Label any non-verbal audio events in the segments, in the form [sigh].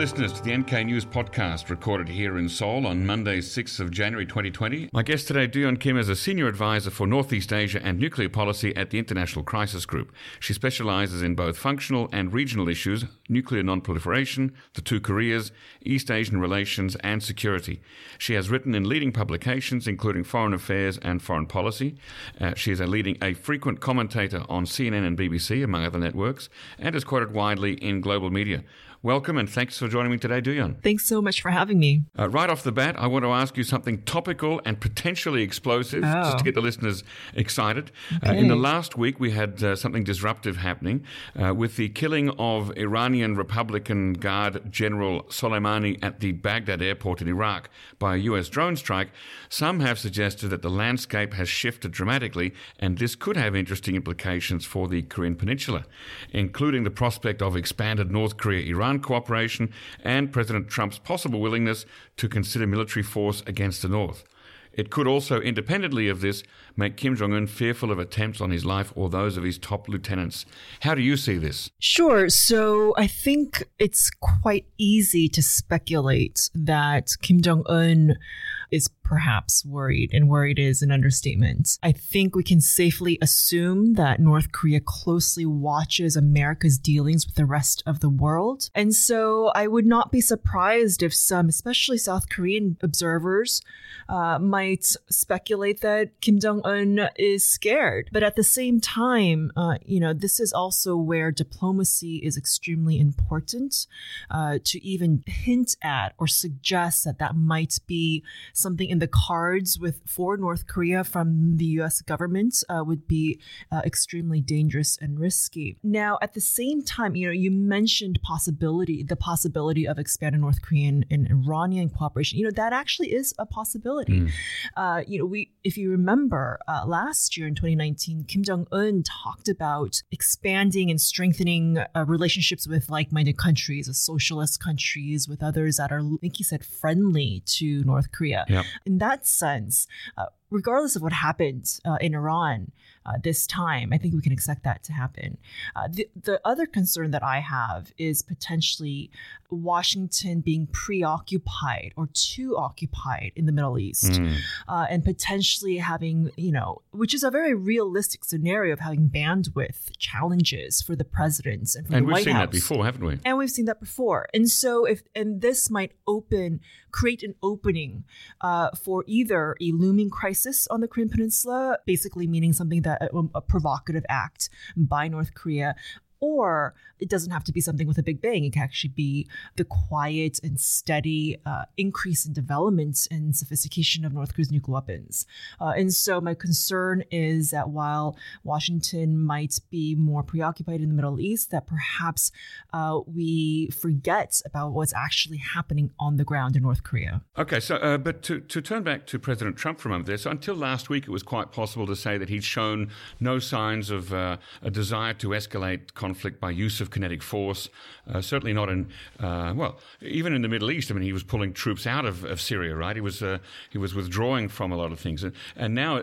listeners, to the NK News podcast recorded here in Seoul on Monday, 6th of January 2020. My guest today, Duyeon Kim, is a senior advisor for Northeast Asia and nuclear policy at the International Crisis Group. She specializes in both functional and regional issues, nuclear nonproliferation, the two Koreas, East Asian relations, and security. She has written in leading publications, including Foreign Affairs and Foreign Policy. Uh, she is a leading, a frequent commentator on CNN and BBC, among other networks, and is quoted widely in global media. Welcome and thanks for joining me today, Duyeon. Thanks so much for having me. Uh, right off the bat, I want to ask you something topical and potentially explosive, Oh. just to get the listeners excited. Uh, in the last week, we had uh, something disruptive happening uh, with the killing of Iranian Republican Guard General Soleimani at the Baghdad airport in Iraq by a U.S. drone strike. Some have suggested that the landscape has shifted dramatically, and this could have interesting implications for the Korean Peninsula, including the prospect of expanded North Korea Iran cooperation and President Trump's possible willingness to consider military force against the North. It could also, independently of this, make Kim Jong un fearful of attempts on his life or those of his top lieutenants. How do you see this? Sure. So I think it's quite easy to speculate that Kim Jong un is perhaps worried, and worried is an understatement. I think we can safely assume that North Korea closely watches America's dealings with the rest of the world. And so I would not be surprised if some, especially South Korean observers, uh, might speculate that Kim Jong is scared. But at the same time, uh, you know, this is also where diplomacy is extremely important uh, to even hint at or suggest that that might be something in the cards with for North Korea from the U.S. government uh, would be uh, extremely dangerous and risky. Now, at the same time, you know, you mentioned possibility, the possibility of expanded North Korean and Iranian cooperation. You know, that actually is a possibility. Uh, you know, we, if you remember, uh, last year in 2019, Kim Jong Un talked about expanding and strengthening uh, relationships with like-minded countries, with socialist countries, with others that are, I think he said, friendly to North Korea. Yep. In that sense, uh, regardless of what happens uh, in Iran uh, this time, I think we can expect that to happen. Uh, the, the other concern that I have is potentially Washington being preoccupied or too occupied in the Middle East Mm. uh, and potentially having, you know, which is a very realistic scenario of having bandwidth challenges for the president and for And the we've seen that before, haven't we? And we've seen that before. And so, if and this might open, create an opening uh, for either a looming crisis on the Korean Peninsula, basically meaning something that a, a provocative act by North Korea. Or it doesn't have to be something with a big bang. It can actually be the quiet and steady uh, increase in development and sophistication of North Korea's nuclear weapons. Uh, and so, my concern is that while Washington might be more preoccupied in the Middle East, that perhaps uh, we forget about what's actually happening on the ground in North Korea. Okay, so uh, but to, to turn back to President Trump for a moment there, so until last week it was quite possible to say that he'd shown no signs of uh, a desire to escalate conflict by use of kinetic force, uh, certainly not in, uh, well, even in the Middle East. I mean, he was pulling troops out of, of Syria, right? He was, uh, he was withdrawing from a lot of things. And, and now, uh,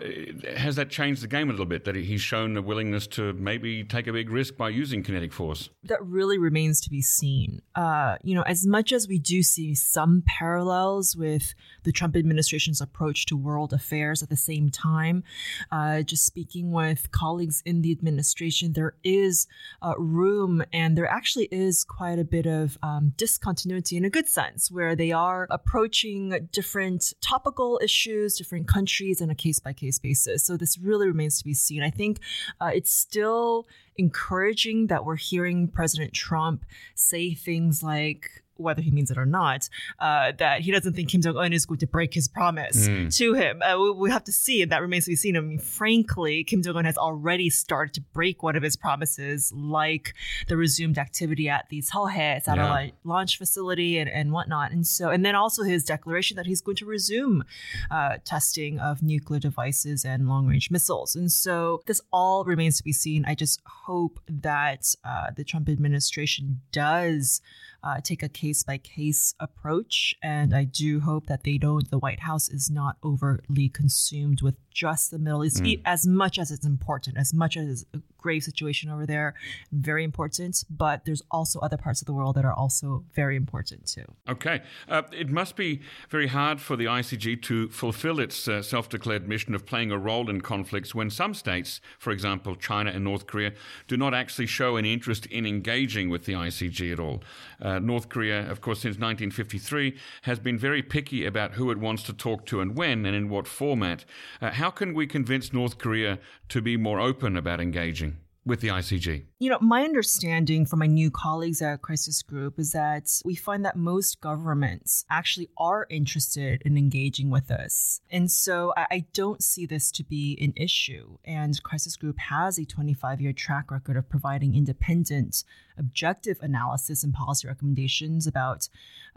has that changed the game a little bit, that he's shown a willingness to maybe take a big risk by using kinetic force? That really remains to be seen. Uh, you know, as much as we do see some parallels with the Trump administration's approach to world affairs at the same time, uh, just speaking with colleagues in the administration, there is uh, room and there actually is quite a bit of um, discontinuity in a good sense, where they are approaching different topical issues, different countries on a case by case basis. So this really remains to be seen. I think uh, it's still encouraging that we're hearing President Trump say things like, whether he means it or not, uh, that he doesn't think Kim Jong Un is going to break his promise to him. Uh, we, we have to see, and that remains to be seen. I mean, frankly, Kim Jong Un has already started to break one of his promises, like the resumed activity at the Seohae satellite launch facility and, and whatnot. And so, and then also his declaration that he's going to resume uh, testing of nuclear devices and long range missiles. And so, this all remains to be seen. I just hope that uh, the Trump administration does uh, take a case by case approach. And I do hope that they don't, the White House is not overly consumed with just the Middle East, e- as much as it's important, as much as a grave situation over there, very important. But there's also other parts of the world that are also very important too. Okay. Uh, it must be very hard for the ICG to fulfill its uh, self declared mission of playing a role in conflicts when some states, for example, China and North Korea, do not actually show any interest in engaging with the ICG at all. Uh, North Korea, of course, since 1953, has been very picky about who it wants to talk to and when and in what format. Uh, how can we convince North Korea to be more open about engaging? with the ICG? You know, my understanding from my new colleagues at Crisis Group is that we find that most governments actually are interested in engaging with us. And so I don't see this to be an issue. And Crisis Group has a 25 year track record of providing independent, objective analysis and policy recommendations about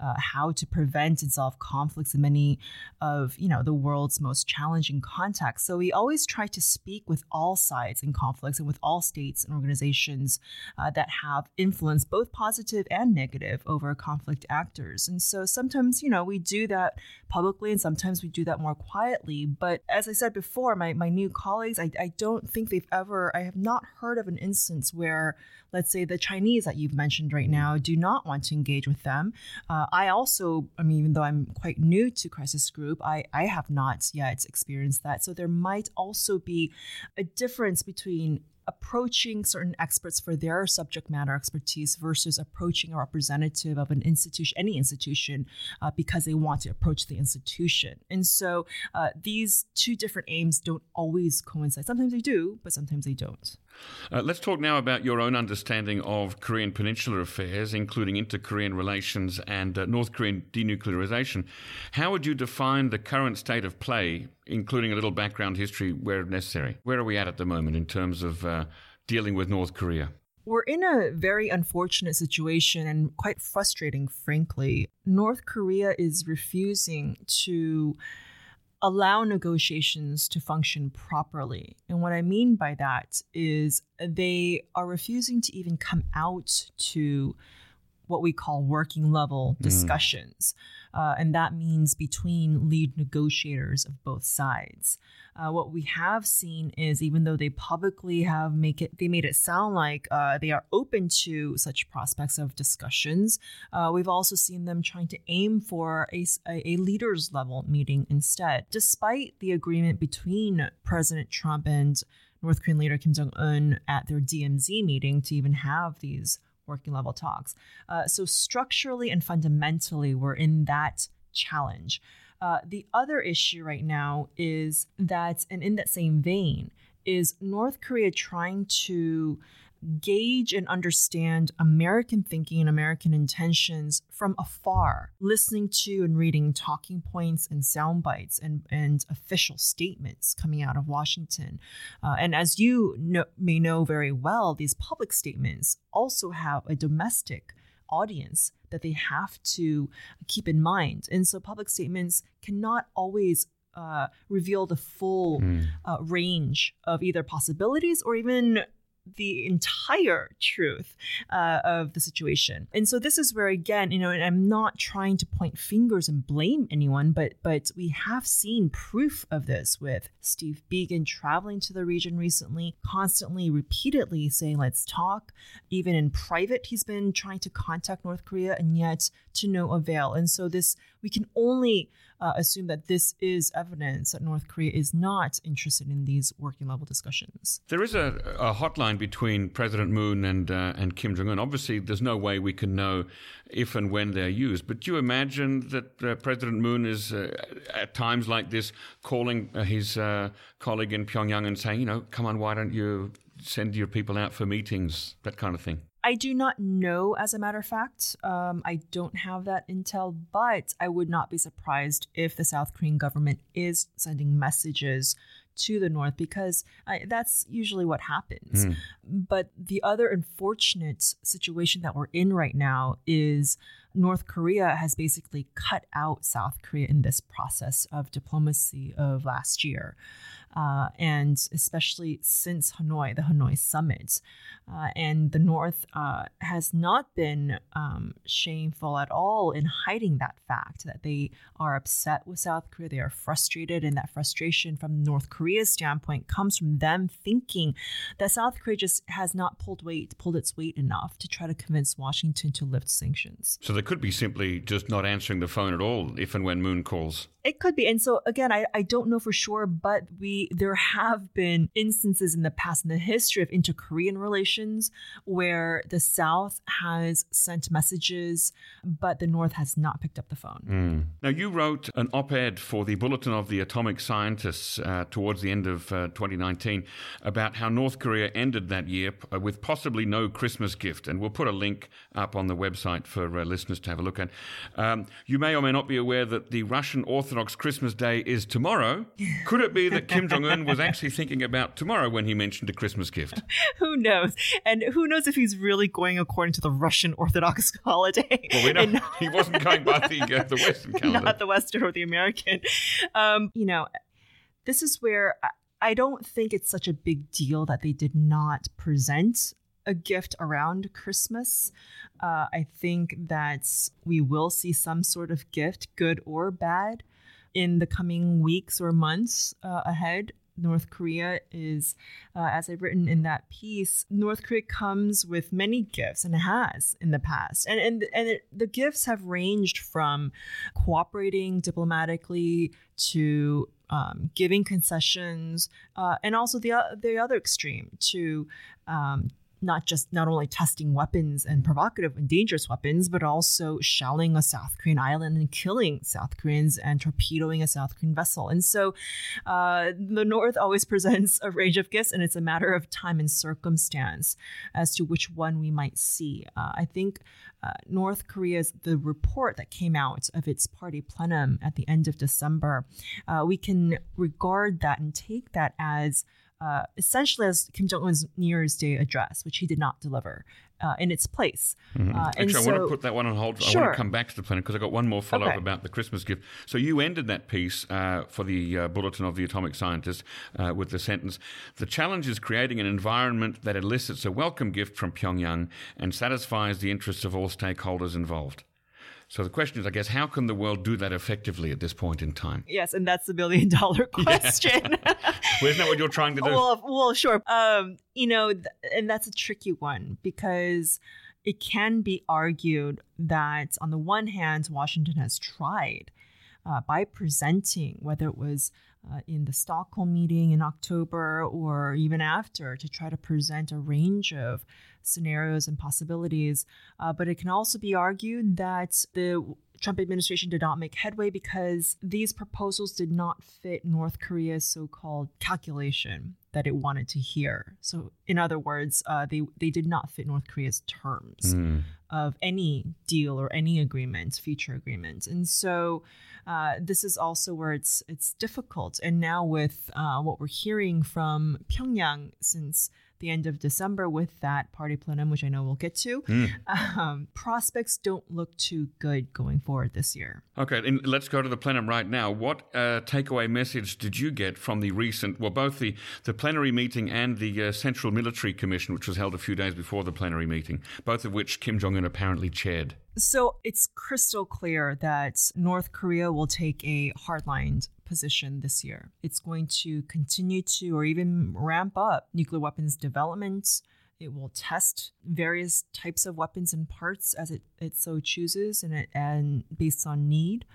uh, how to prevent and solve conflicts in many of, you know, the world's most challenging contexts. So we always try to speak with all sides in conflicts and with all states and organizations uh, that have influence, both positive and negative, over conflict actors. And so sometimes, you know, we do that publicly and sometimes we do that more quietly. But as I said before, my, my new colleagues, I, I don't think they've ever, I have not heard of an instance where, let's say, the Chinese that you've mentioned right now do not want to engage with them. Uh, I also, I mean, even though I'm quite new to Crisis Group, I, I have not yet experienced that. So there might also be a difference between approaching certain experts for their subject matter expertise versus approaching a representative of an institution, any institution, uh, because they want to approach the institution. And so uh, these two different aims don't always coincide. Sometimes they do, but sometimes they don't. Uh, let's talk now about your own understanding of Korean Peninsula affairs, including inter Korean relations and uh, North Korean denuclearization. How would you define the current state of play, including a little background history where necessary? Where are we at at the moment in terms of uh, dealing with North Korea? We're in a very unfortunate situation and quite frustrating, frankly. North Korea is refusing to allow negotiations to function properly. And what I mean by that is they are refusing to even come out to what we call working level mm. discussions. Mm. Uh, and that means between lead negotiators of both sides. Uh, what we have seen is even though they publicly have make it, they made it sound like uh, they are open to such prospects of discussions. Uh, we've also seen them trying to aim for a, a leaders level meeting instead, despite the agreement between President Trump and North Korean leader Kim Jong Un at their DMZ meeting to even have these working level talks. Uh, so, structurally and fundamentally, we're in that challenge. Uh, the other issue right now is that, and in that same vein, is North Korea trying to gauge and understand American thinking and American intentions from afar, listening to and reading talking points and sound bites and, and official statements coming out of Washington. Uh, and as you know, may know very well, these public statements also have a domestic audience that they have to keep in mind. And so public statements cannot always uh, reveal the full mm. uh, range of either possibilities or even the entire truth uh, of the situation. And so this is where again, you know, and I'm not trying to point fingers and blame anyone, but but we have seen proof of this with Steve Biegun traveling to the region recently, constantly, repeatedly saying, "Let's talk." Even in private, he's been trying to contact North Korea, and yet to no avail. And so this we can only uh, assume that this is evidence that North Korea is not interested in these working level discussions. There is a, a hotline between President Moon and uh, and Kim Jong Un. Obviously, there's no way we can know if and when they're used. But do you imagine that uh, President Moon is uh, at times like this calling uh, his uh, colleague in Pyongyang and saying, you know, come on, why don't you send your people out for meetings, that kind of thing? I do not know, as a matter of fact. Um, I don't have that intel, but I would not be surprised if the South Korean government is sending messages to the north because I, that's usually what happens. Mm. But the other unfortunate situation that we're in right now is North Korea has basically cut out South Korea in this process of diplomacy of last year uh, and especially since Hanoi, the Hanoi summit. Uh, and the North uh, has not been um, shameful at all in hiding that fact that they are upset with South Korea. They are frustrated, and that frustration from North Korea's standpoint comes from them thinking that South Korea just has not pulled weight, pulled its weight enough to try to convince Washington to lift sanctions. So they could be simply just not answering the phone at all if and when Moon calls. It could be. And so again, I, I don't know for sure, but we there have been instances in the past in the history of inter-Korean relations where the South has sent messages, but the North has not picked up the phone. Mm. Now you wrote an op-ed for the Bulletin of the Atomic Scientists uh, towards the end of uh, 2019 about how North Korea ended that year uh, with possibly no Christmas gift, and we'll put a link up on the website for uh, listeners to have a look at. Um, you may or may not be aware that the Russian Orthodox Orthodox Christmas Day is tomorrow. [laughs] Could it be that Kim Jong Un was actually thinking about tomorrow when he mentioned a Christmas gift? [laughs] who knows? And who knows if he's really going according to the Russian Orthodox [laughs] holiday? Well, we know and, he wasn't going by the uh, the [laughs] Western calendar, not the Western or the American. Um, you know, this is where. I don't think it's such a big deal that they did not present a gift around Christmas. Uh, I think that we will see some sort of gift, good or bad in the coming weeks or months uh, ahead. North Korea is, uh, as I've written in that piece, North Korea comes with many gifts and has in the past, and and and it, the gifts have ranged from cooperating diplomatically to um, giving concessions, uh, and also the the other extreme to um, not just not only testing weapons and provocative and dangerous weapons, but also shelling a South Korean island and killing South Koreans and torpedoing a South Korean vessel. And so uh, the North always [laughs] presents a range of gifts, and it's a matter of time and circumstance as to which one we might see. Uh, I think uh, North Korea's the report that came out of its party plenum at the end of December, uh, we can regard that and take that as uh, essentially as Kim Jong Un's New Year's Day address, which he did not deliver. Uh, in its place. Mm-hmm. Uh, Actually, I want to put that one on hold. Sure. I want to come back to the plenum because I got one more follow up okay. about the Christmas gift. So you ended that piece uh, for the uh, Bulletin of the Atomic Scientist uh, with the sentence The challenge is creating an environment that elicits a welcome gift from Pyongyang and satisfies the interests of all stakeholders involved. So the question is, I guess, how can the world do that effectively at this point in time? Yes, and that's the billion dollar [laughs] question. Yeah. well, isn't that what you're trying to do? Well, well, sure. Um, you know, th- and that's a tricky one because it can be argued that on the one hand, Washington has tried uh, by presenting, whether it was uh, in the Stockholm meeting in October or even after, to try to present a range of scenarios and possibilities. Uh, but it can also be argued that the Trump administration did not make headway because these proposals did not fit North Korea's so-called calculation that it wanted to hear. So, in other words, uh, they they did not fit North Korea's terms mm. of any deal or any agreement, future agreement. And so, uh, this is also where it's it's difficult. And now with uh, what we're hearing from Pyongyang since the end of December with that party plenum, which I know we'll get to, mm. um, prospects don't look too good going forward this year. Okay, and let's go to the plenum right now. What uh, takeaway message did you get from the recent, well, both the, the plenary meeting and the uh, Central Military Commission, which was held a few days before the plenary meeting, both of which Kim Jong un apparently chaired? So it's crystal clear that North Korea will take a hardlined position this year. It's going to continue to or even ramp up nuclear weapons development. It will test various types of weapons and parts as it, it so chooses and, it, and based on need.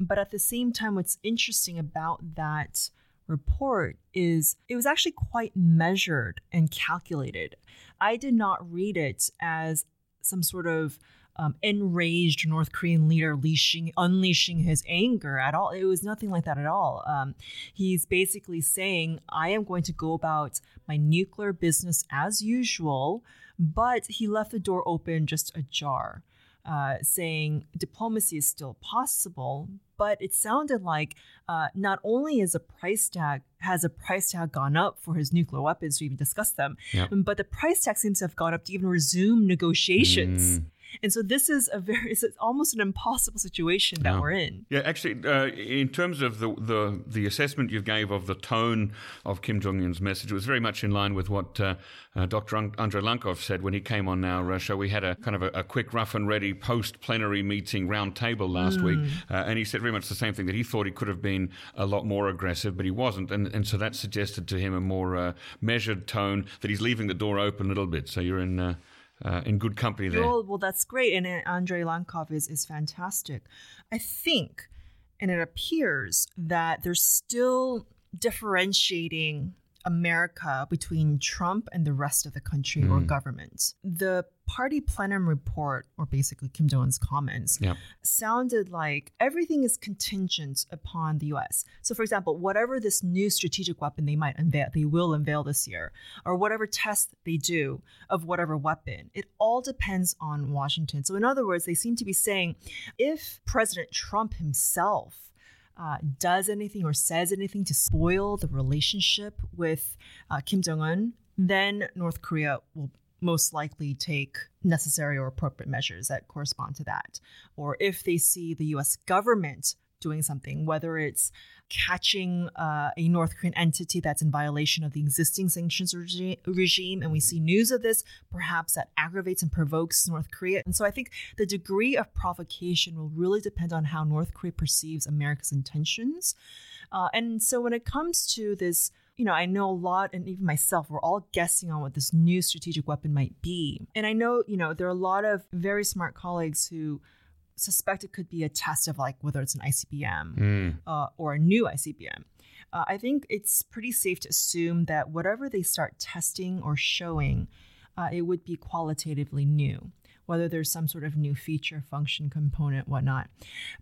But at the same time, what's interesting about that report is it was actually quite measured and calculated. I did not read it as some sort of um, enraged North Korean leader unleashing, unleashing his anger at all. It was nothing like that at all. Um, he's basically saying, I am going to go about my nuclear business as usual, but he left the door open just ajar. Uh, saying diplomacy is still possible, but it sounded like uh, not only is a price tag has a price tag gone up for his nuclear weapons to even discuss them, yep. but the price tag seems to have gone up to even resume negotiations. Mm. And so this is a very, it's almost an impossible situation that we're in. Yeah, actually, uh, in terms of the, the the assessment you gave of the tone of Kim Jong Un's message, it was very much in line with what uh, uh, Dr. Andrei Lankov said when he came on our uh, show. We had a kind of a, a quick, rough and ready post plenary meeting round table last mm. week, uh, and he said very much the same thing that he thought he could have been a lot more aggressive, but he wasn't, and and so that suggested to him a more uh, measured tone that he's leaving the door open a little bit. So you're in uh, in good company there. Well, well, that's great. And uh, Andrei Lankov is, is fantastic. I think, and it appears that there's still differentiating America between Trump and the rest of the country mm. or government. The party plenum report, or basically Kim Jong un's comments, sounded like everything is contingent upon the US. So, for example, whatever this new strategic weapon they might unveil, they will unveil this year, or whatever test they do of whatever weapon, it all depends on Washington. So, in other words, they seem to be saying if President Trump himself uh, does anything or says anything to spoil the relationship with uh, Kim Jong un, then North Korea will most likely take necessary or appropriate measures that correspond to that. Or if they see the US government doing something, whether it's catching uh, a North Korean entity that's in violation of the existing sanctions regi- regime, and we see news of this, perhaps that aggravates and provokes North Korea. And so I think the degree of provocation will really depend on how North Korea perceives America's intentions. Uh, and so when it comes to this, you know, I know a lot, and even myself, we're all guessing on what this new strategic weapon might be. And I know, you know, there are a lot of very smart colleagues who suspect it could be a test of like whether it's an ICBM mm. uh, or a new ICBM. Uh, I think it's pretty safe to assume that whatever they start testing or showing, uh, it would be qualitatively new whether there's some sort of new feature, function, component, whatnot.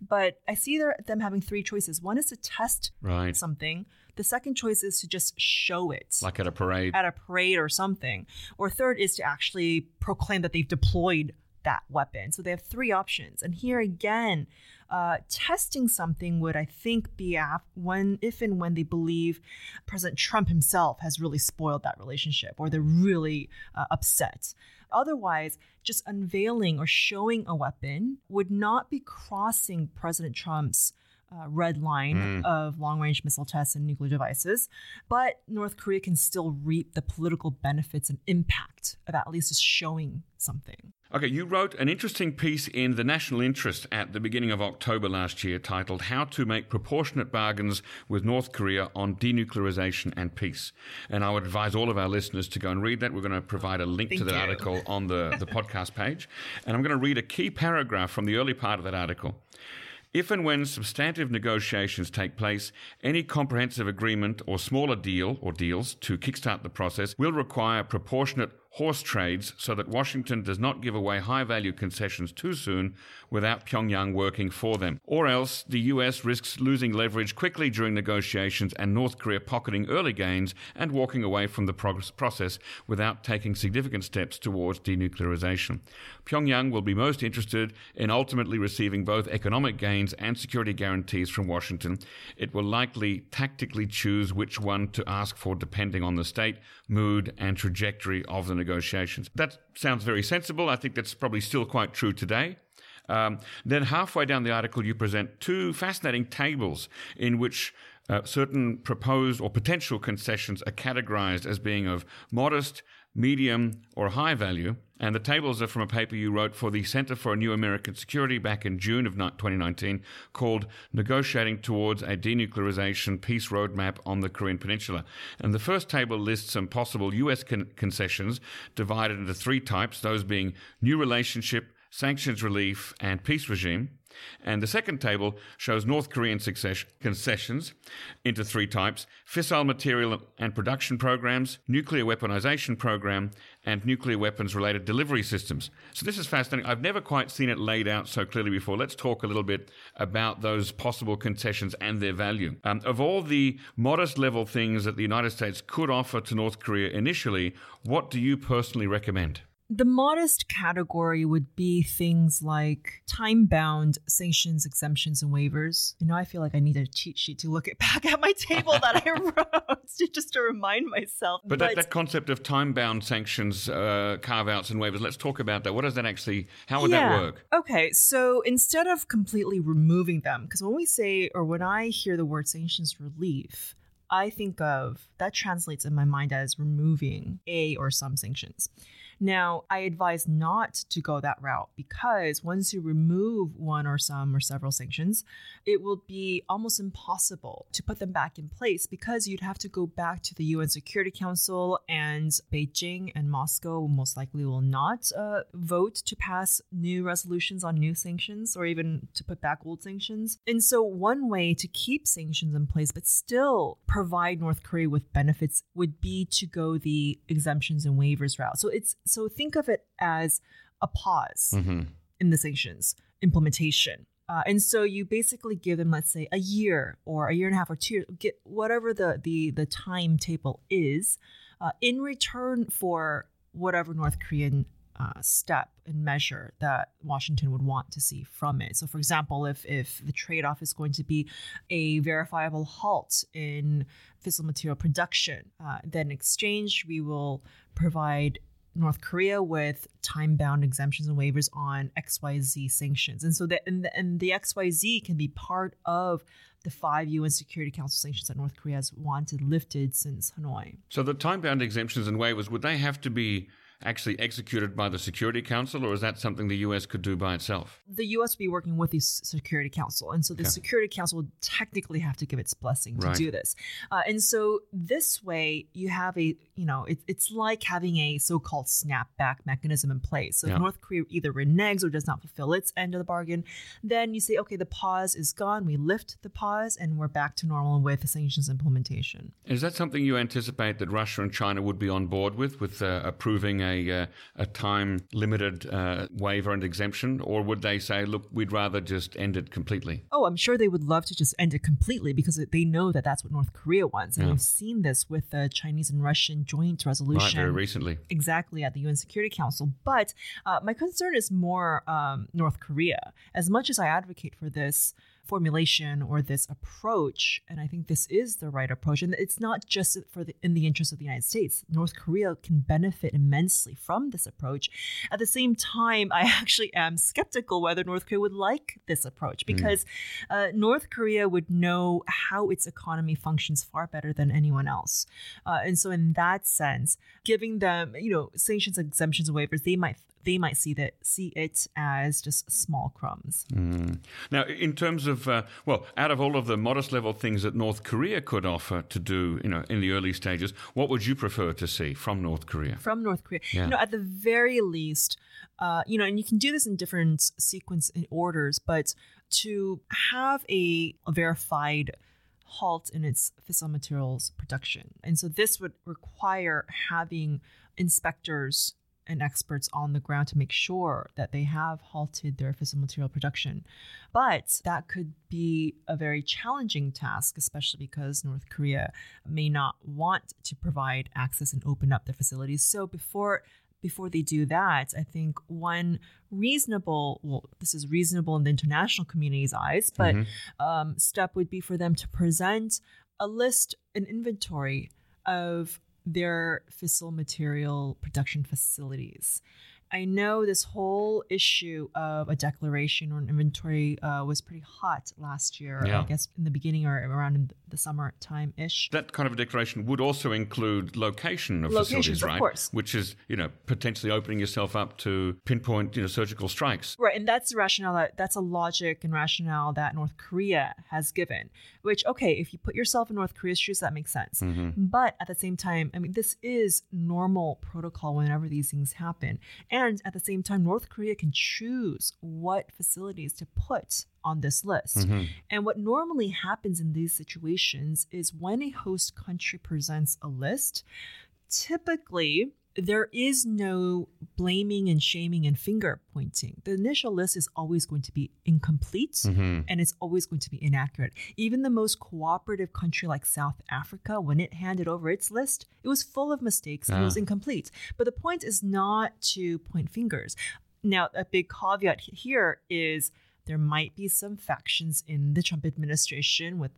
But I see them having three choices. One is to test right. something. The second choice is to just show it. Like at a parade. At a parade or something. Or third is to actually proclaim that they've deployed that weapon. So they have three options. And here again, uh, testing something would, I think, be when, if and when they believe President Trump himself has really spoiled that relationship or they're really uh, upset. Otherwise, just unveiling or showing a weapon would not be crossing President Trump's uh, red line mm. of long range missile tests and nuclear devices. But North Korea can still reap the political benefits and impact of at least just showing something. Okay, you wrote an interesting piece in The National Interest at the beginning of October last year titled How to Make Proportionate Bargains with North Korea on Denuclearization and Peace. And I would advise all of our listeners to go and read that. We're going to provide a link Thank to that you. article on the, the [laughs] podcast page. And I'm going to read a key paragraph from the early part of that article. If and when substantive negotiations take place, any comprehensive agreement or smaller deal or deals to kickstart the process will require proportionate horse trades so that Washington does not give away high value concessions too soon without Pyongyang working for them. Or else the US risks losing leverage quickly during negotiations and North Korea pocketing early gains and walking away from the process without taking significant steps towards denuclearization. Pyongyang will be most interested in ultimately receiving both economic gains and security guarantees from Washington. It will likely tactically choose which one to ask for depending on the state, mood, and trajectory of the negotiations. That sounds very sensible. I think that's probably still quite true today. Um, then, halfway down the article, you present two fascinating tables in which uh, certain proposed or potential concessions are categorized as being of modest, medium, or high value. And the tables are from a paper you wrote for the Center for a New American Security back in June of 2019 called Negotiating Towards a Denuclearization Peace Roadmap on the Korean Peninsula. And the first table lists some possible U.S. Con- concessions divided into three types, those being new relationship, sanctions relief, and peace regime. And the second table shows North Korean concessions into three types fissile material and production programs, nuclear weaponization program, and nuclear weapons related delivery systems. So this is fascinating. I've never quite seen it laid out so clearly before. Let's talk a little bit about those possible concessions and their value. Um, of all the modest level things that the United States could offer to North Korea initially, what do you personally recommend? The modest category would be things like time bound sanctions, exemptions, and waivers. You know, I feel like I need a cheat sheet to look at [laughs] back at my table that I [laughs] wrote just to remind myself. But, but that, that, concept of time bound sanctions, uh, carve outs, and waivers, let's talk about that. What does that actually, how would yeah. that work? Okay, so instead of completely removing them, because when we say, or when I hear the word sanctions relief, I think of that translates in my mind as removing a or some sanctions. Now, I advise not to go that route because once you remove one or some or several sanctions, it will be almost impossible to put them back in place because you'd have to go back to the UN Security Council and Beijing and Moscow most likely will not uh, vote to pass new resolutions on new sanctions or even to put back old sanctions. And so, one way to keep sanctions in place but still provide North Korea with benefits would be to go the exemptions and waivers route. So, it's so think of it as a pause mm-hmm. in the sanctions implementation. Uh, and so you basically give them, let's say, a year or a year and a half or two years, get whatever the the the timetable is, uh, in return for whatever North Korean uh, step and measure that Washington would want to see from it. So, for example, if if the trade off is going to be a verifiable halt in fissile material production, uh, then in exchange we will provide North Korea with time bound exemptions and waivers on XYZ sanctions. And so that and the, and the XYZ can be part of the five UN Security Council sanctions that North Korea has wanted lifted since Hanoi. So the time bound exemptions and waivers, would they have to be actually executed by the Security Council, or is that something the U.S. could do by itself? The U.S. would be working with the Security Council, and so the okay. Security Council would technically have to give its blessing to right. do this. Uh, and so this way, you have a, you know, it, it's like having a so-called snapback mechanism in place. So yeah. if North Korea either reneges or does not fulfill its end of the bargain, then you say, okay, the pause is gone. We lift the pause, and we're back to normal with the sanctions implementation. Is that something you anticipate that Russia and China would be on board with, with uh, approving? A, uh, a time limited uh, waiver and exemption, or would they say, look, we'd rather just end it completely? Oh, I'm sure they would love to just end it completely because they know that that's what North Korea wants. And yeah. we've seen this with the Chinese and Russian joint resolution. Right, very recently. Exactly, at the UN Security Council. But uh, my concern is more um, North Korea. As much as I advocate for this, formulation or this approach and i think this is the right approach and it's not just for the in the interest of the united states north korea can benefit immensely from this approach at the same time i [laughs] actually am skeptical whether north korea would like this approach hmm. because mm. uh, north korea would know how its economy functions far better than anyone else uh, and so in that sense giving them you know sanctions exemptions waivers they might they might see that see it as just small crumbs. Mm. Now, in terms of uh, well, out of all of the modest level things that North Korea could offer to do, you know, in the early stages, what would you prefer to see from North Korea? From North Korea, yeah. you know, at the very least, uh, you know, and you can do this in different sequence and orders, but to have a, a verified halt in its fissile materials production. And so this would require having inspectors and experts on the ground to make sure that they have halted their fissile material production. But that could be a very challenging task, especially because North Korea may not want to provide access and open up their facilities. So before before they do that, I think one reasonable, well, this is reasonable in the international community's eyes, but mm-hmm. um, step would be for them to present a list, an inventory of their fissile material production facilities. I know this whole issue of a declaration or an inventory uh, was pretty hot last year. Yeah. I guess in the beginning or around the summertime ish. That kind of a declaration would also include location of Locations, facilities, right? Of course. Which is, you know, potentially opening yourself up to pinpoint, you know, surgical strikes. Right, and that's the rationale that that's a logic and rationale that North Korea has given. Which, okay, if you put yourself in North Korea's shoes, that makes sense. Mm-hmm. But at the same time, I mean, this is normal protocol whenever these things happen. And at the same time, North Korea can choose what facilities to put on this list. Mm-hmm. And what normally happens in these situations is when a host country presents a list, typically there is no blaming and shaming and finger pointing. The initial list is always going to be incomplete Mm-hmm. and it's always going to be inaccurate. Even the most cooperative country like South Africa, when it handed over its list, it was full of mistakes and it was Ah. incomplete. But the point is not to point fingers. Now, a big caveat here is there might be some factions in the Trump administration with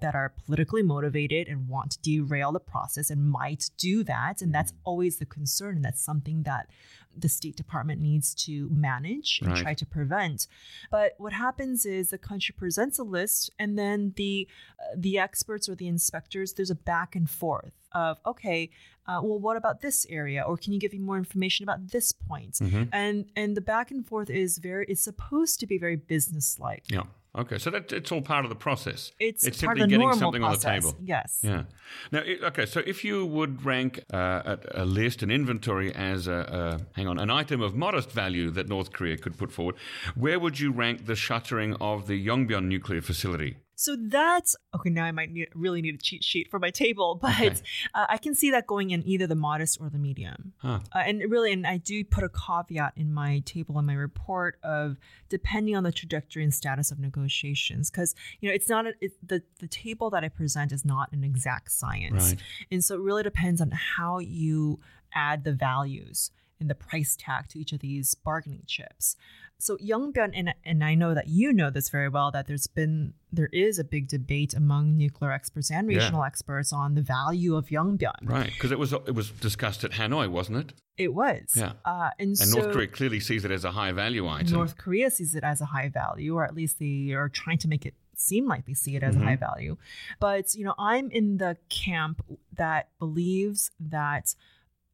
that are politically motivated and want to derail the process and might do that and that's always the concern and that's something that the state department needs to manage and Right. try to prevent but what happens is the country presents a list and then the uh, the experts or the inspectors there's a back and forth of okay uh, well what about this area or can you give me more information about this point Mm-hmm. and and the back and forth is very it's supposed to be very businesslike Yeah. Okay. So that it's all part of the process. it's, it's part simply of the getting something process. on the table. yes Yeah. Now, it, okay. So if you would rank uh, a, a list, an inventory as a, a hang on, an item of modest value that North Korea could put forward, where would you rank the shuttering of the Yongbyon nuclear facility? So that's okay. Now I might need, really need a cheat sheet for my table, [laughs] but Okay. uh, I can see that going in either the modest or the medium. Huh. Uh, and really, and I do put a caveat in my table in my report of depending on the trajectory and status of negotiations, because you know it's not a, it, the the table that I present is not an exact science, Right. and so it really depends on how you add the values the price tag to each of these bargaining chips. So Yongbyon, and and I know that you know this very well, that there's been there is a big debate among nuclear experts and Yeah. regional experts on the value of Yongbyon. Right. Because it was it was discussed at Hanoi, wasn't it? It was, Yeah. uh, and, And so North Korea clearly sees it as a high value item. North Korea sees it as a high value, or at least they are trying to make it seem like they see it as Mhm. a high value. But you know, I'm in the camp that believes that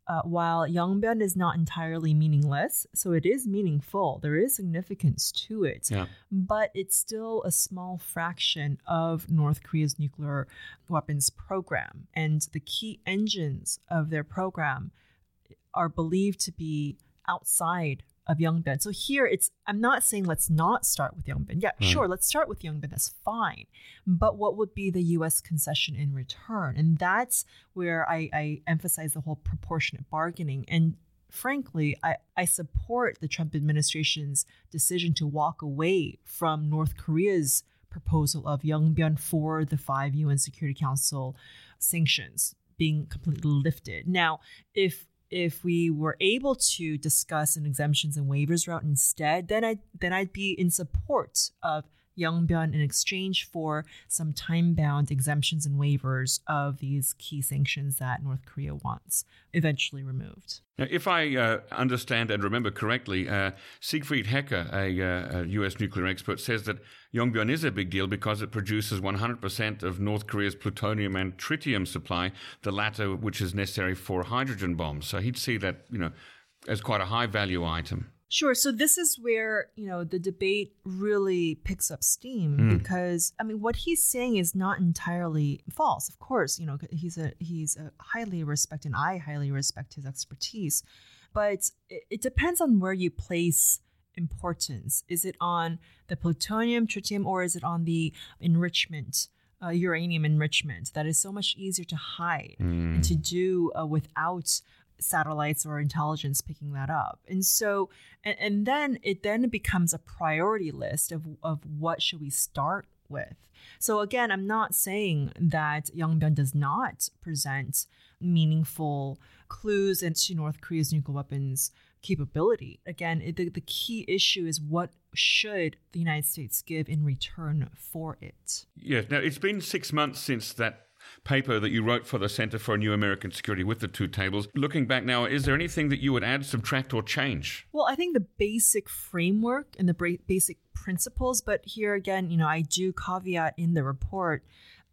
uh, while Yongbyon is not entirely meaningless, so it is meaningful. There is significance to it, Yeah. but it's still a small fraction of North Korea's nuclear weapons program, and the key engines of their program are believed to be outside of Yongbyon. So here it's I'm not saying let's not start with Yongbyon. Yeah, Right. sure, let's start with Yongbyon. That's fine. But what would be the US concession in return? And that's where I, I emphasize the whole proportionate bargaining. And frankly, I, I support the Trump administration's decision to walk away from North Korea's proposal of Yongbyon for the five UN Security Council sanctions being completely lifted. Now, if if we were able to discuss an exemptions and waivers route instead, then I then I'd be in support of Yongbyon in exchange for some time-bound exemptions and waivers of these key sanctions that North Korea wants eventually removed. Now, if I uh, understand and remember correctly, uh, Siegfried Hecker, a, uh, a U.S. nuclear expert, says that Yongbyon is a big deal because it produces 100% of North Korea's plutonium and tritium supply, the latter which is necessary for hydrogen bombs. So he'd see that, you know, as quite a high value item. Sure. So this is where, you know, the debate really picks up steam Mm. because I mean what he's saying is not entirely false. Of course, you know, he's a he's a highly respected and I highly respect his expertise. But it, it depends on where you place importance. Is it on the plutonium, tritium, or is it on the enrichment, uh, uranium enrichment that is so much easier to hide Mm. and to do uh, without satellites or intelligence picking that up. And so, and, and then it then becomes a priority list of, of what should we start with. So again, I'm not saying that Yongbyon does not present meaningful clues into North Korea's nuclear weapons capability. Again, it, the, the key issue is what should the United States give in return for it. Yes. Now, it's been six months since that paper that you wrote for the Center for a New American Security with the two tables. Looking back now, is there anything that you would add, subtract, or change? Well, I think the basic framework and the basic principles, but here again, you know, I do caveat in the report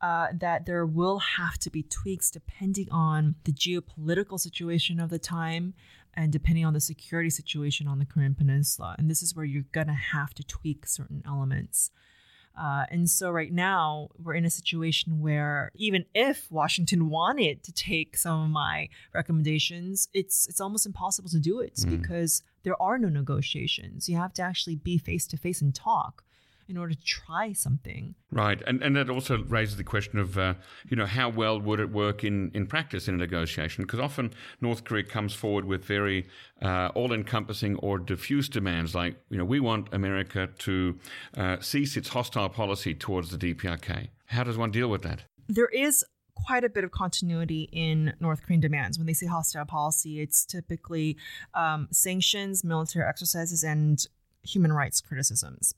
uh, that there will have to be tweaks depending on the geopolitical situation of the time and depending on the security situation on the Korean Peninsula. And this is where you're going to have to tweak certain elements. Uh, and so right now we're in a situation where even if Washington wanted to take some of my recommendations, it's it's almost impossible to do it Mm. because there are no negotiations. You have to actually be face to face and talk. In order to try something. Right, and and that also raises the question of uh, you know how well would it work in in practice in a negotiation? Because often North Korea comes forward with very uh, all-encompassing or diffuse demands, like you know we want America to uh, cease its hostile policy towards the DPRK. How does one deal with that? There is quite a bit of continuity in North Korean demands. When they say hostile policy, it's typically um, sanctions, military exercises, and human rights criticisms.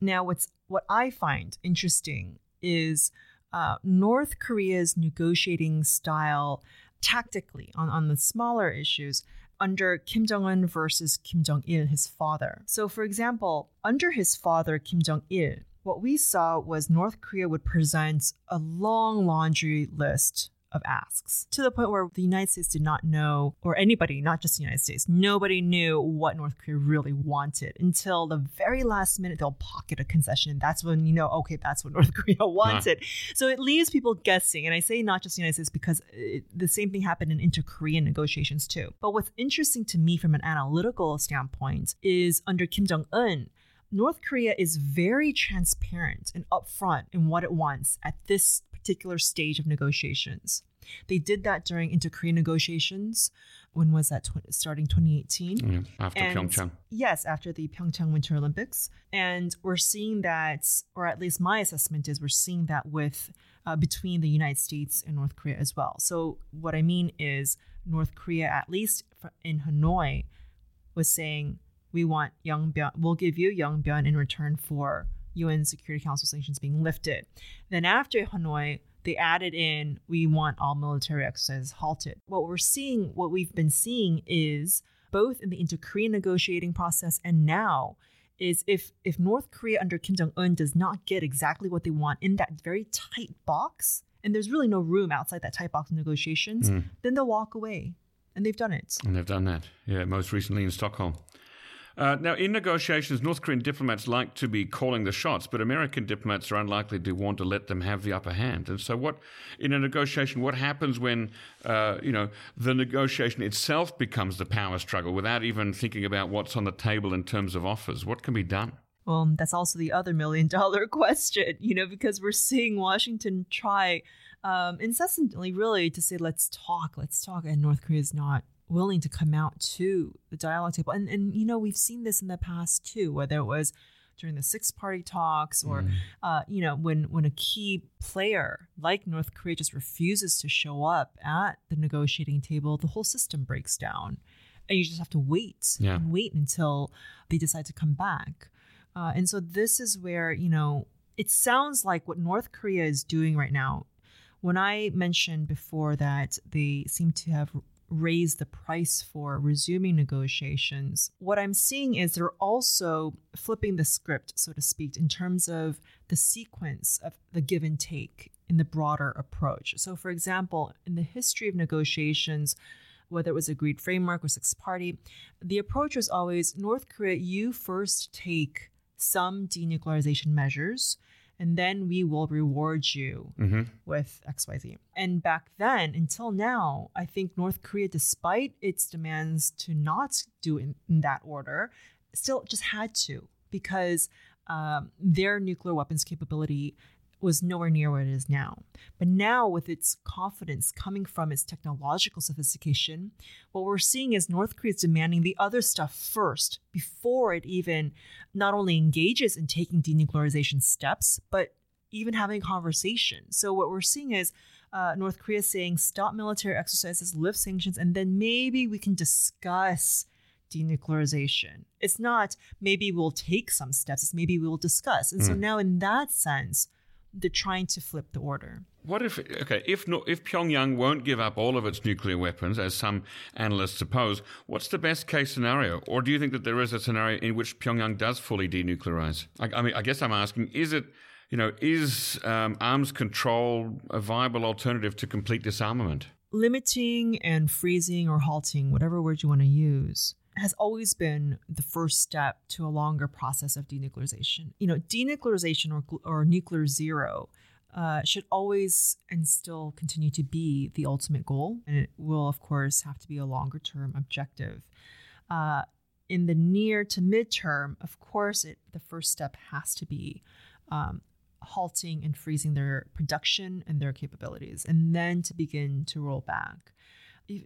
Now, what's what I find interesting is uh, North Korea's negotiating style tactically on, on the smaller issues under Kim Jong un versus Kim Jong il, his father. So, for example, under his father, Kim Jong il, what we saw was North Korea would present a long laundry list of asks to the point where the United States did not know, or anybody, not just the United States, nobody knew what North Korea really wanted until the very last minute they'll pocket a concession. That's when you know, okay, that's what [laughs] North Korea wanted. Huh. So it leaves people guessing. And I say not just the United States because it, the same thing happened in inter Korean negotiations too. But what's interesting to me from an analytical standpoint is under Kim Jong un, North Korea is very transparent and upfront in what it wants at this particular stage of negotiations. They did that during inter-Korean negotiations. When was that? Tw- starting 2018? Yeah, after and Pyeongchang. Yes, after the Pyeongchang Winter Olympics. And we're seeing that, or at least my assessment is, we're seeing that with uh, between the United States and North Korea as well. So what I mean is, North Korea, at least in Hanoi, was saying we want Yongbyon, we'll give you Yongbyon in return for UN Security Council sanctions being lifted. Then after Hanoi, they added in, we want all military exercises halted. What we're seeing, what we've been seeing is both in the inter-Korean negotiating process and now is if if North Korea under Kim Jong Un does not get exactly what they want in that very tight box, and there's really no room outside that tight box of negotiations, mm. then they'll walk away, and they've done it. And they've done that, yeah, most recently in Stockholm. Uh, now, in negotiations, North Korean diplomats like to be calling the shots, but American diplomats are unlikely to want to let them have the upper hand. And so, what in a negotiation, what happens when uh, you know the negotiation itself becomes the power struggle without even thinking about what's on the table in terms of offers? What can be done? Well, that's also the other million dollar [laughs] question, you know, because we're seeing Washington try um, incessantly, really, to say, let's talk, let's talk. And North Korea is not willing to come out to the dialogue table. And and you know, we've seen this in the past too, whether it was during the six party talks or mm. uh, you know when when a key player like north korea just refuses to show up at the negotiating table the whole system breaks down and you just have to wait yeah. and wait until they decide to come back uh, and so this is where you know it sounds like what north korea is doing right now when i mentioned before that they seem to have raise the price for resuming negotiations. What I'm seeing is they're also flipping the script, so to speak, in terms of the sequence of the give and take in the broader approach. So, for example, in the history of negotiations, whether it was agreed framework or six party, the approach was always North Korea, you first take some denuclearization measures and then we will reward you mm-hmm. with XYZ. And back then, until now, I think North Korea, despite its demands to not do in, in that order, still just had to because um, their nuclear weapons capability was nowhere near what it is now. But now, with its confidence coming from its technological sophistication, what we're seeing is North Korea is demanding the other stuff first before it even not only engages in taking denuclearization steps, but even having a conversation. So, what we're seeing is uh, North Korea saying, stop military exercises, lift sanctions, and then maybe we can discuss denuclearization. It's not maybe we'll take some steps, it's maybe we'll discuss. And mm. so now, in that sense, they're trying to flip the order. What if okay if no, if Pyongyang won't give up all of its nuclear weapons, as some analysts suppose, what's the best case scenario? Or do you think that there is a scenario in which Pyongyang does fully denuclearize? I, I mean, I guess I'm asking: Is it you know is um, arms control a viable alternative to complete disarmament? Limiting and freezing or halting, whatever word you want to use, has always been the first step to a longer process of denuclearization. You know, denuclearization or, or nuclear zero uh, should always and still continue to be the ultimate goal. And it will, of course, have to be a longer term objective. Uh, in the near to midterm, of course, it, the first step has to be um, halting and freezing their production and their capabilities, and then to begin to roll back.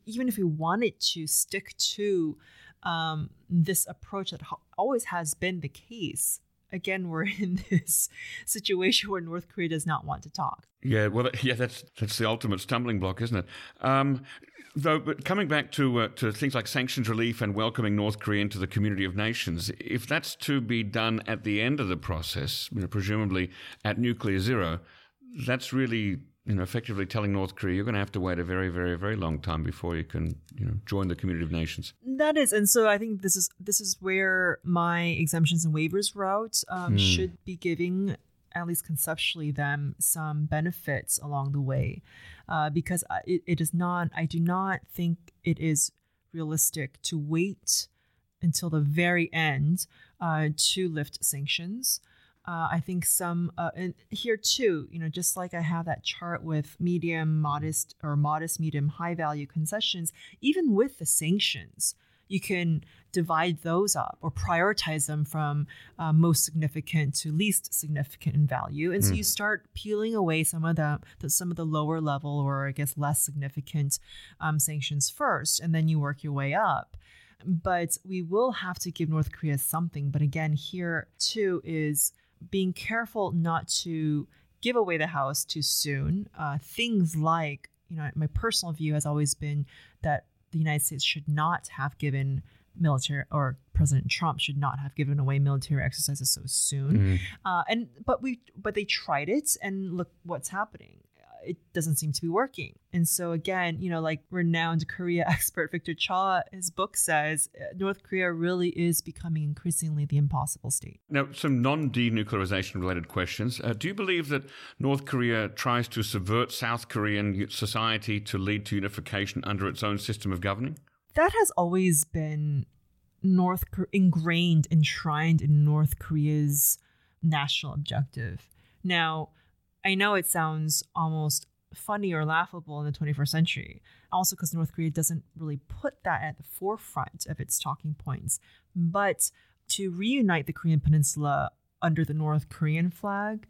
Even if we wanted to stick to um, this approach that always has been the case, again, [laughs] we're in this situation where North Korea does not want to talk. Yeah, well, yeah, that's that's the ultimate stumbling block, isn't it? Um, though, but coming back to uh, to things like sanctions relief and welcoming North Korea into the community of nations, if that's to be done at the end of the process, you know, presumably at nuclear zero, that's really you know, effectively telling North Korea you're going to have to wait a very, very, very long time before you can, you know, join the community of nations. That is, and so I think this is this is where my exemptions and waivers route um, mm. should be giving at least conceptually them some benefits along the way, uh, because it, it is not. I do not think it is realistic to wait until the very end uh, to lift sanctions. Uh, I think some, uh, and here too, you know, just like I have that chart with medium, modest, or modest, medium, high value concessions, even with the sanctions, you can divide those up or prioritize them from uh, most significant to least significant in value, and so hmm. you start peeling away some of the, the, some of the lower level or I guess less significant um, sanctions first, and then you work your way up but we will have to give North Korea something. But again, here too is being careful not to give away the house too soon. Uh, things like, you know, my personal view has always been that the United States should not have given military or President Trump should not have given away military exercises so soon. Mm. Uh, and but we but they tried it and look what's happening it doesn't seem to be working. And so again, you know, like renowned Korea [laughs] expert Victor Cha, his book says uh, North Korea really is becoming increasingly the impossible state. Now, some non-denuclearization related questions. Uh, do you believe that North Korea tries to subvert South Korean society to lead to unification under its own system of governing? That has always been North ingrained, enshrined in North Korea's national objective. Now, I know it sounds almost funny or laughable in the 21st century. Also, because North Korea doesn't really put that at the forefront of its talking points. But to reunite the Korean Peninsula under the North Korean flag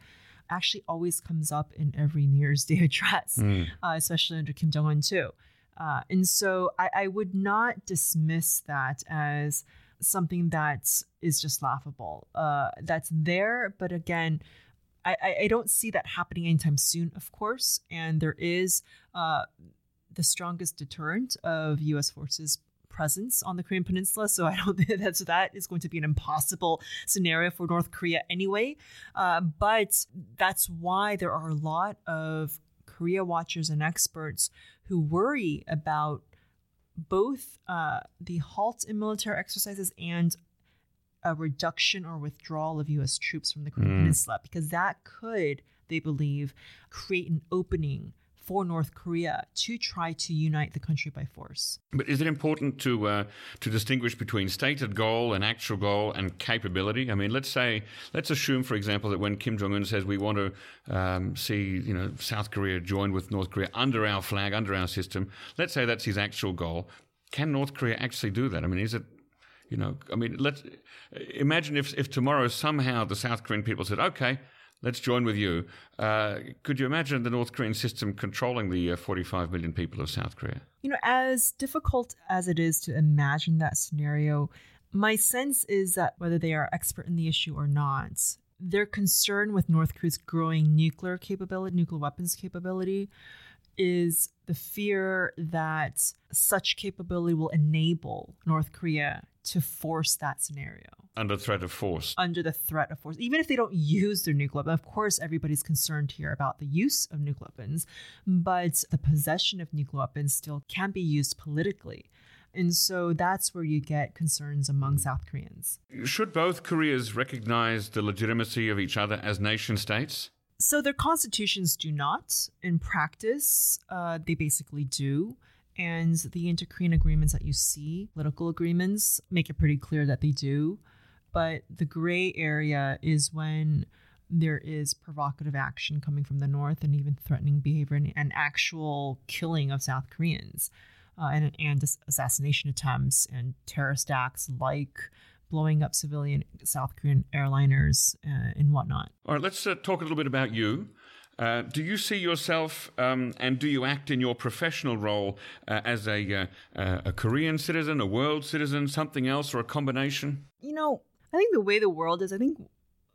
actually always comes up in every New Year's Day [laughs] address, mm. uh, especially under Kim Jong un, too. Uh, and so I, I would not dismiss that as something that is just laughable. Uh, that's there, but again, I, I don't see that happening anytime soon, of course. And there is uh, the strongest deterrent of U.S. forces presence on the Korean Peninsula. So I don't [laughs] think that that is going to be an impossible scenario for North Korea anyway. Uh, but that's why there are a lot of Korea watchers and experts who worry about both uh, the halt in military exercises and a reduction or withdrawal of U.S. troops from the Korean mm. Peninsula because that could, they believe, create an opening for North Korea to try to unite the country by force. But is it important to uh, to distinguish between stated goal and actual goal and capability? I mean, let's say, let's assume, for example, that when Kim Jong Un says we want to um, see you know South Korea joined with North Korea under our flag, under our system, let's say that's his actual goal. Can North Korea actually do that? I mean, is it you know, I mean, let's imagine if, if tomorrow somehow the South Korean people said, okay, let's join with you. Uh, could you imagine the North Korean system controlling the uh, 45 million people of South Korea? You know, as difficult as it is to imagine that scenario, my sense is that whether they are expert in the issue or not, their concern with North Korea's growing nuclear capability, nuclear weapons capability, is the fear that such capability will enable North Korea to force that scenario. Under threat of force. Under the threat of force. Even if they don't use their nuclear weapon, of course, everybody's concerned here about the use of nuclear weapons, but the possession of nuclear weapons still can be used politically. And so that's where you get concerns among South Koreans. Should both Koreas recognize the legitimacy of each other as nation states? So their constitutions do not. In practice, uh, they basically do. And the inter Korean agreements that you see, political agreements, make it pretty clear that they do. But the gray area is when there is provocative action coming from the North and even threatening behavior and, and actual killing of South Koreans. uh, and, and assassination attempts and terrorist acts like blowing up civilian South Korean airliners uh, and whatnot. All right, let's uh, talk a little bit about you. Uh, do you see yourself um, and do you act in your professional role uh, as a, uh, a Korean citizen, a world citizen, something else, or a combination? You know, I think the way the world is, I think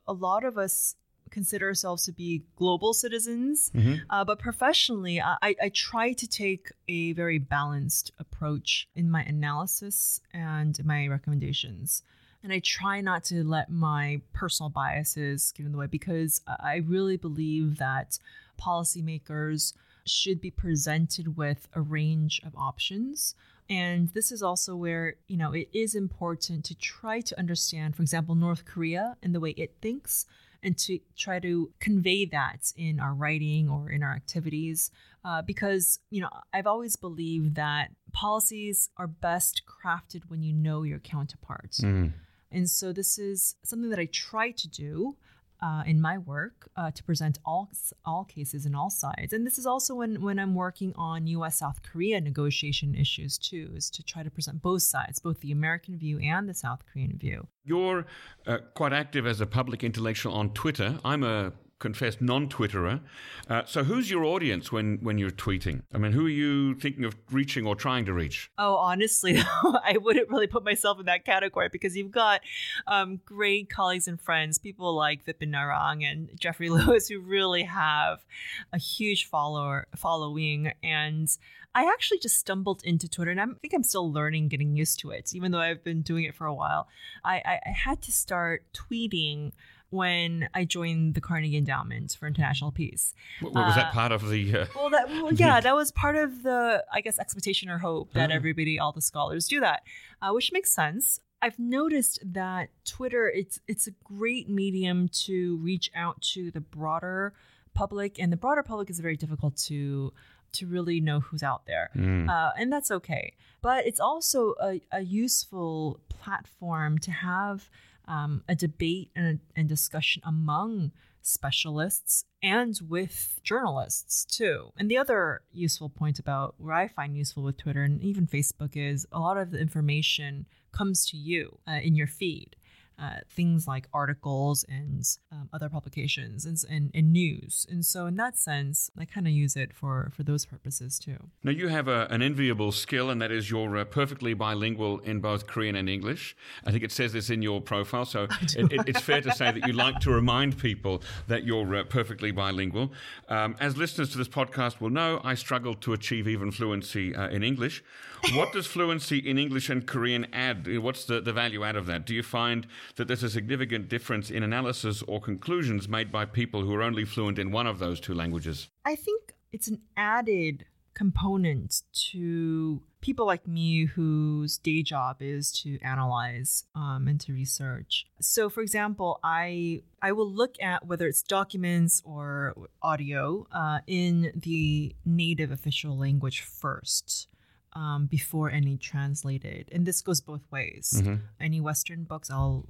a lot of us consider ourselves to be global citizens, mm-hmm. uh, but professionally, I, I try to take a very balanced approach in my analysis and my recommendations. And I try not to let my personal biases get in the way because I really believe that policymakers should be presented with a range of options. And this is also where, you know, it is important to try to understand, for example, North Korea and the way it thinks, and to try to convey that in our writing or in our activities. Uh, because, you know, I've always believed that policies are best crafted when you know your counterparts. Mm. And so this is something that I try to do uh, in my work uh, to present all all cases and all sides. And this is also when when I'm working on U.S. South Korea negotiation issues too, is to try to present both sides, both the American view and the South Korean view. You're uh, quite active as a public intellectual on Twitter. I'm a confessed non-Twitterer. Uh, so who's your audience when, when you're tweeting? I mean, who are you thinking of reaching or trying to reach? Oh, honestly, [laughs] I wouldn't really put myself in that category because you've got um, great colleagues and friends, people like Vipin Narang and Jeffrey [laughs] Lewis, who really have a huge follower following. And I actually just stumbled into Twitter, and I think I'm still learning, getting used to it, even though I've been doing it for a while. I, I, I had to start tweeting when I joined the Carnegie Endowment for International Peace. was uh, that part of the? Uh, well, that well, yeah, that was part of the I guess expectation or hope that oh. everybody, all the scholars, do that, uh, which makes sense. I've noticed that Twitter it's it's a great medium to reach out to the broader public, and the broader public is very difficult to to really know who's out there, mm. uh, and that's okay. But it's also a, a useful platform to have um, a debate and, and discussion among specialists and with journalists too. And the other useful point about where I find useful with Twitter and even Facebook is a lot of the information comes to you uh, in your feed uh, things like articles and um, other publications and, and, and, news. And so, in that sense, I kind of use it for, for those purposes too. Now, you have a, an enviable skill, and that is you're uh, perfectly bilingual in both Korean and English. I think it says this in your profile, so [laughs] it, it, it's fair to say that you like to remind people that you're uh, perfectly bilingual. Um, as listeners to this podcast will know, I struggle to achieve even fluency uh, in English. What does [laughs] fluency in English and Korean add? What's the, the value out of that? Do you find that there's a significant difference in analysis or conclusions made by people who are only fluent in one of those two languages? I think it's an added component to people like me whose day job is to analyze um, and to research. So, for example, I I will look at whether it's documents or audio uh, in the native official language first um, before any translated. And this goes both ways. Mm-hmm. Any Western books, I'll,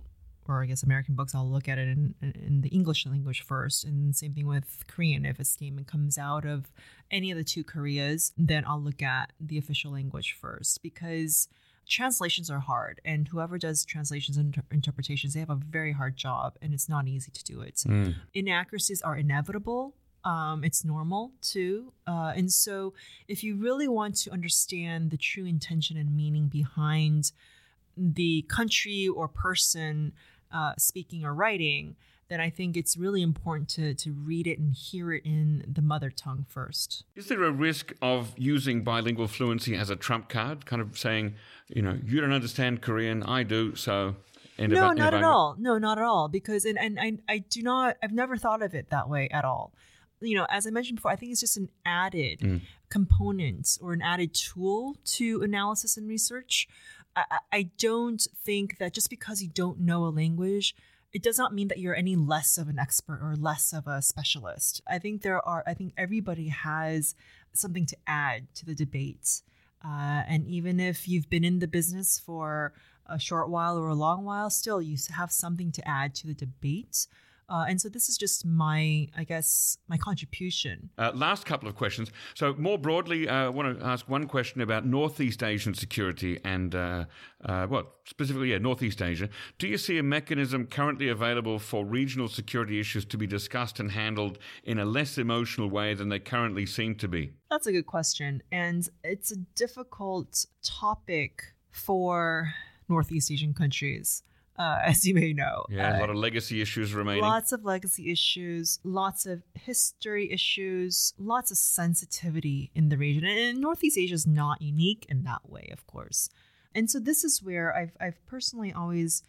or I guess American books, I'll look at it in, in the English language first. And same thing with Korean. If a statement comes out of any of the two Koreas, then I'll look at the official language first because translations are hard and whoever does translations and inter- interpretations they have a very hard job and it's not easy to do it mm. inaccuracies are inevitable um, it's normal too. Uh, and so, if you really want to understand the true intention and meaning behind the country or person uh, speaking or writing, then I think it's really important to, to read it and hear it in the mother tongue first. Is there a risk of using bilingual fluency as a trump card, kind of saying, you know, you don't understand Korean, I do, so no, not at all. No, not at all. Because and, and I I do not I've never thought of it that way at all you know, as I mentioned before, I think it's just an added mm. component or an added tool to analysis and research. I, I don't think that just because you don't know a language, it does not mean that you're any less of an expert or less of a specialist. I think there are, I think everybody has something to add to the debate. Uh, and even if you've been in the business for a short while or a long while, still you have something to add to the debate Uh, and so this is just my, I guess, my contribution. Uh, last couple of questions. So more broadly, uh, I want to ask one question about Northeast Asian security and, uh, uh, well, specifically, yeah, Northeast Asia. Do you see a mechanism currently available for regional security issues to be discussed and handled in a less emotional way than they currently seem to be? That's a good question. And it's a difficult topic for Northeast Asian countries uh, [laughs] as you may know. Yeah, uh, a lot of legacy issues remaining. Lots of legacy issues, lots of history issues, lots of sensitivity in the region. And Northeast Asia is not unique in that way, of course. And so this is where I've, I've personally always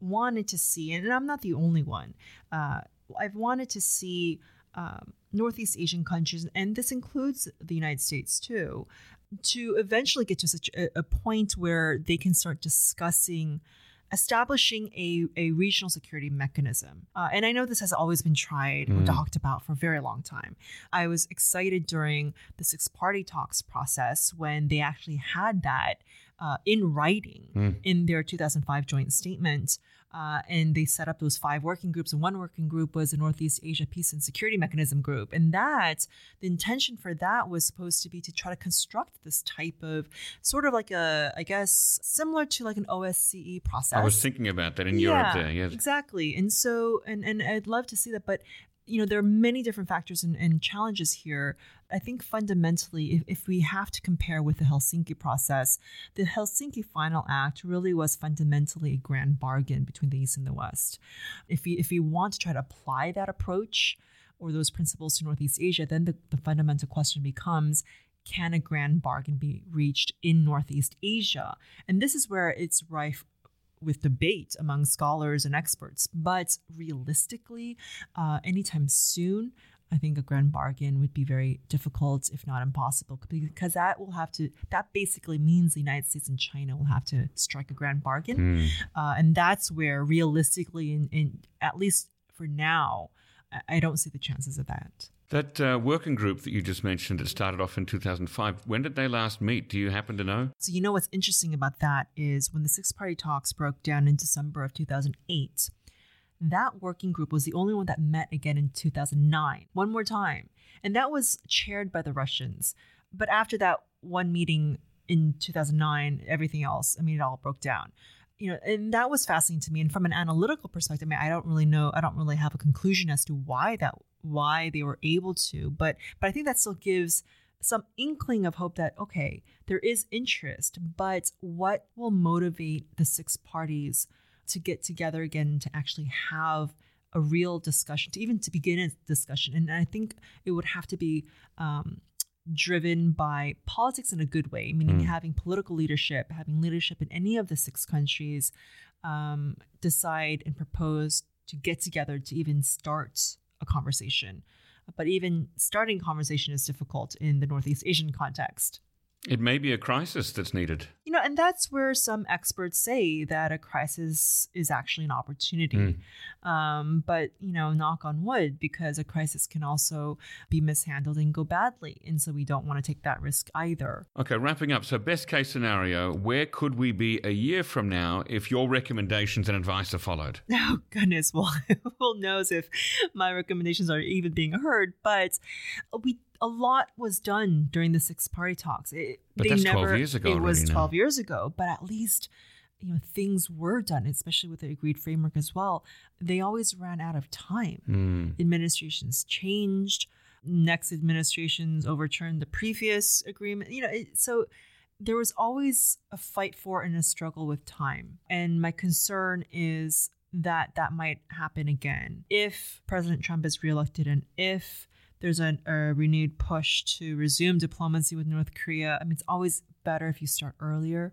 wanted to see, and I'm not the only one, uh, I've wanted to see um, Northeast Asian countries, and this includes the United States too, to eventually get to such a, a point where they can start discussing establishing a, a regional security mechanism. Uh, and I know this has always been tried mm. or talked about for a very long time. I was excited during the six party talks process when they actually had that uh, in writing mm. in their 2005 joint statement uh, and they set up those five working groups. And one working group was the Northeast Asia Peace and Security Mechanism Group. And that, the intention for that was supposed to be to try to construct this type of sort of like a, I guess, similar to like an OSCE process. I was thinking about that in yeah, Europe there. Yes. Exactly. And so, and, and I'd love to see that. But you know, there are many different factors and, and challenges here. I think fundamentally, if, if, we have to compare with the Helsinki process, the Helsinki Final Act really was fundamentally a grand bargain between the East and the West. If we, if we want to try to apply that approach or those principles to Northeast Asia, then the, the fundamental question becomes can a grand bargain be reached in Northeast Asia? And this is where it's rife with debate among scholars and experts. But realistically, uh, anytime soon, I think a grand bargain would be very difficult, if not impossible, because that will have to, that basically means the United States and China will have to strike a grand bargain. Mm. Uh, and that's where realistically, in, in, at least for now, I don't see the chances of that. That uh, working group that you just mentioned that started off in 2005, when did they last meet? Do you happen to know? So, you know what's interesting about that is when the six party talks broke down in December of 2008, that working group was the only one that met again in 2009, one more time. And that was chaired by the Russians. But after that one meeting in 2009, everything else, I mean, it all broke down you know, and that was fascinating to me. And from an analytical perspective, I mean, I don't really know, I don't really have a conclusion as to why that why they were able to but but i think that still gives some inkling of hope that okay there is interest but what will motivate the six parties to get together again to actually have a real discussion to even to begin a discussion and i think it would have to be um, driven by politics in a good way meaning mm. having political leadership having leadership in any of the six countries um, decide and propose to get together to even start a conversation. But even starting conversation is difficult in the Northeast Asian context. It may be a crisis that's needed. You know, and that's where some experts say that a crisis is actually an opportunity. Mm. Um, but, you know, knock on wood, because a crisis can also be mishandled and go badly. And so we don't want to take that risk either. Okay, wrapping up. So, best case scenario, where could we be a year from now if your recommendations and advice are followed? [laughs] Oh, goodness. [laughs] Well, who knows if my recommendations are even being heard. But we a lot was done during the six party talks. It, but that's never, 12 years ago. It was 12 now. years ago, but at least you know things were done, especially with the agreed framework as well. They always ran out of time. Mm. Administrations changed. Next administrations overturned the previous agreement. You know, it, so there was always a fight for and a struggle with time. And my concern is that that might happen again if President Trump is reelected and if there's a, a renewed push to resume diplomacy with North Korea. I mean, it's always better if you start earlier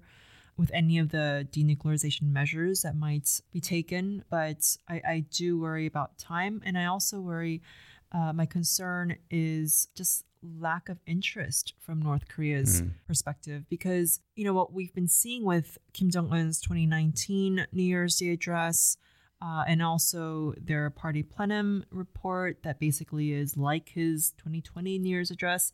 with any of the denuclearization measures that might be taken. But I, I do worry about time. And I also worry, uh, my concern is just lack of interest from North Korea's mm. perspective because, you know, what we've been seeing with Kim Jong un's 2019 New Year's Day address uh, and also their party plenum report that basically is like his 2020 New Year's address.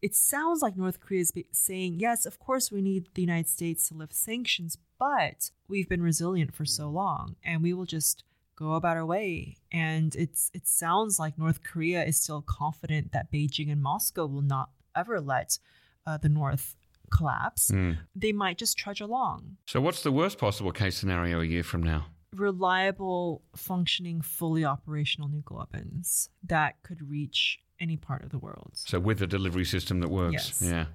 It sounds like North Korea is saying, yes, of course, we need the United States to lift sanctions, but we've been resilient for so long, and we will just go about our way. And it's it sounds like North Korea is still confident that Beijing and Moscow will not ever let uh, the North collapse. Mm. They might just trudge along. So, what's the worst possible case scenario a year from now? Reliable, functioning, fully operational nuclear weapons that could reach any part of the world. So, with a delivery system that works. Yes. Yeah.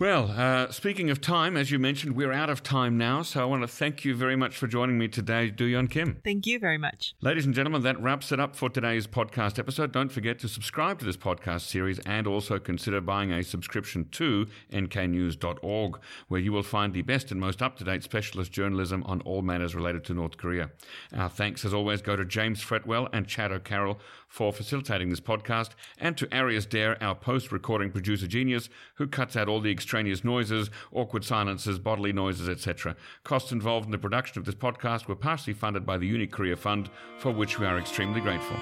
Well, uh, speaking of time, as you mentioned, we're out of time now. So I want to thank you very much for joining me today, Duyeon Kim. Thank you very much. Ladies and gentlemen, that wraps it up for today's podcast episode. Don't forget to subscribe to this podcast series and also consider buying a subscription to nknews.org, where you will find the best and most up to date specialist journalism on all matters related to North Korea. Our thanks, as always, go to James Fretwell and Chad O'Carroll for facilitating this podcast, and to Arius Derr, our post recording producer genius, who cuts out all the extraneous noises, awkward silences, bodily noises, etc. Costs involved in the production of this podcast were partially funded by the Uni Korea Fund, for which we are extremely grateful.